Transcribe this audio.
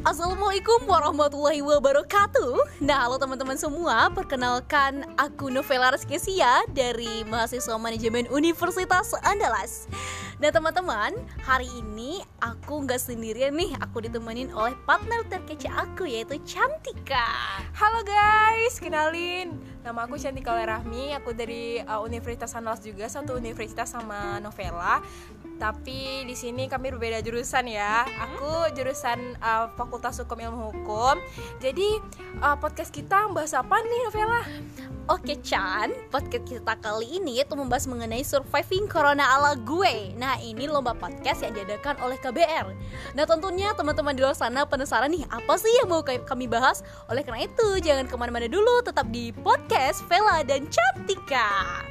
Assalamualaikum warahmatullahi wabarakatuh. Nah halo teman-teman semua. Perkenalkan aku Novela Rizkesia Dari mahasiswa manajemen Universitas Andalas Nah teman-teman Hari ini aku nggak sendirian nih. Aku ditemenin oleh partner terkece aku Yaitu Cantika. Halo guys, kenalin. Nama aku Cantika Lerahmi Aku dari uh, Universitas Andalas juga Satu universitas sama Novela. Tapi di sini kami berbeda jurusan ya. Aku jurusan uh, Fakultas Hukum Ilmu Hukum. Jadi uh, podcast kita bahas apa nih, Novela? Oke Chan, podcast kita kali ini itu membahas mengenai surviving corona ala gue. Nah ini lomba podcast yang diadakan oleh KBR Nah tentunya teman-teman di luar sana penasaran nih apa sih yang mau kami bahas? Oleh karena itu jangan ke mana-mana dulu tetap di podcast Vela dan Cantika